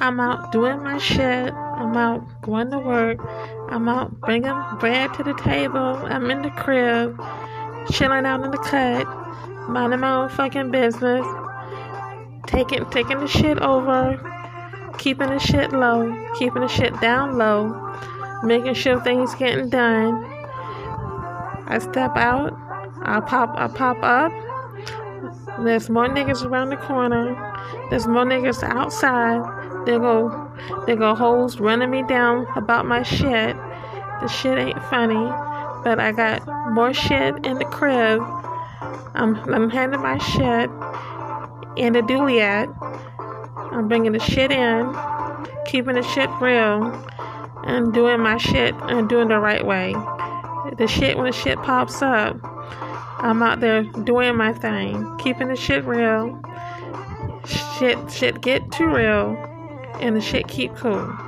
I'm out doing my shit. I'm out going to work. I'm out bringing bread to the table. I'm in the crib, chilling out in the cut, minding my own fucking business, taking taking the shit over, keeping the shit low, keeping the shit down low, making sure things getting done. I step out, I pop I pop up. There's more niggas around the corner. There's more niggas outside. They go, they go hoes running me down about my shit. The shit ain't funny, but I got more shit in the crib. I'm, I'm handing my shit in the duliat. I'm bringing the shit in, keeping the shit real, and doing my shit and doing the right way. The shit when the shit pops up. I'm out there doing my thing, keeping the shit real. Shit, shit get too real, and the shit keep cool.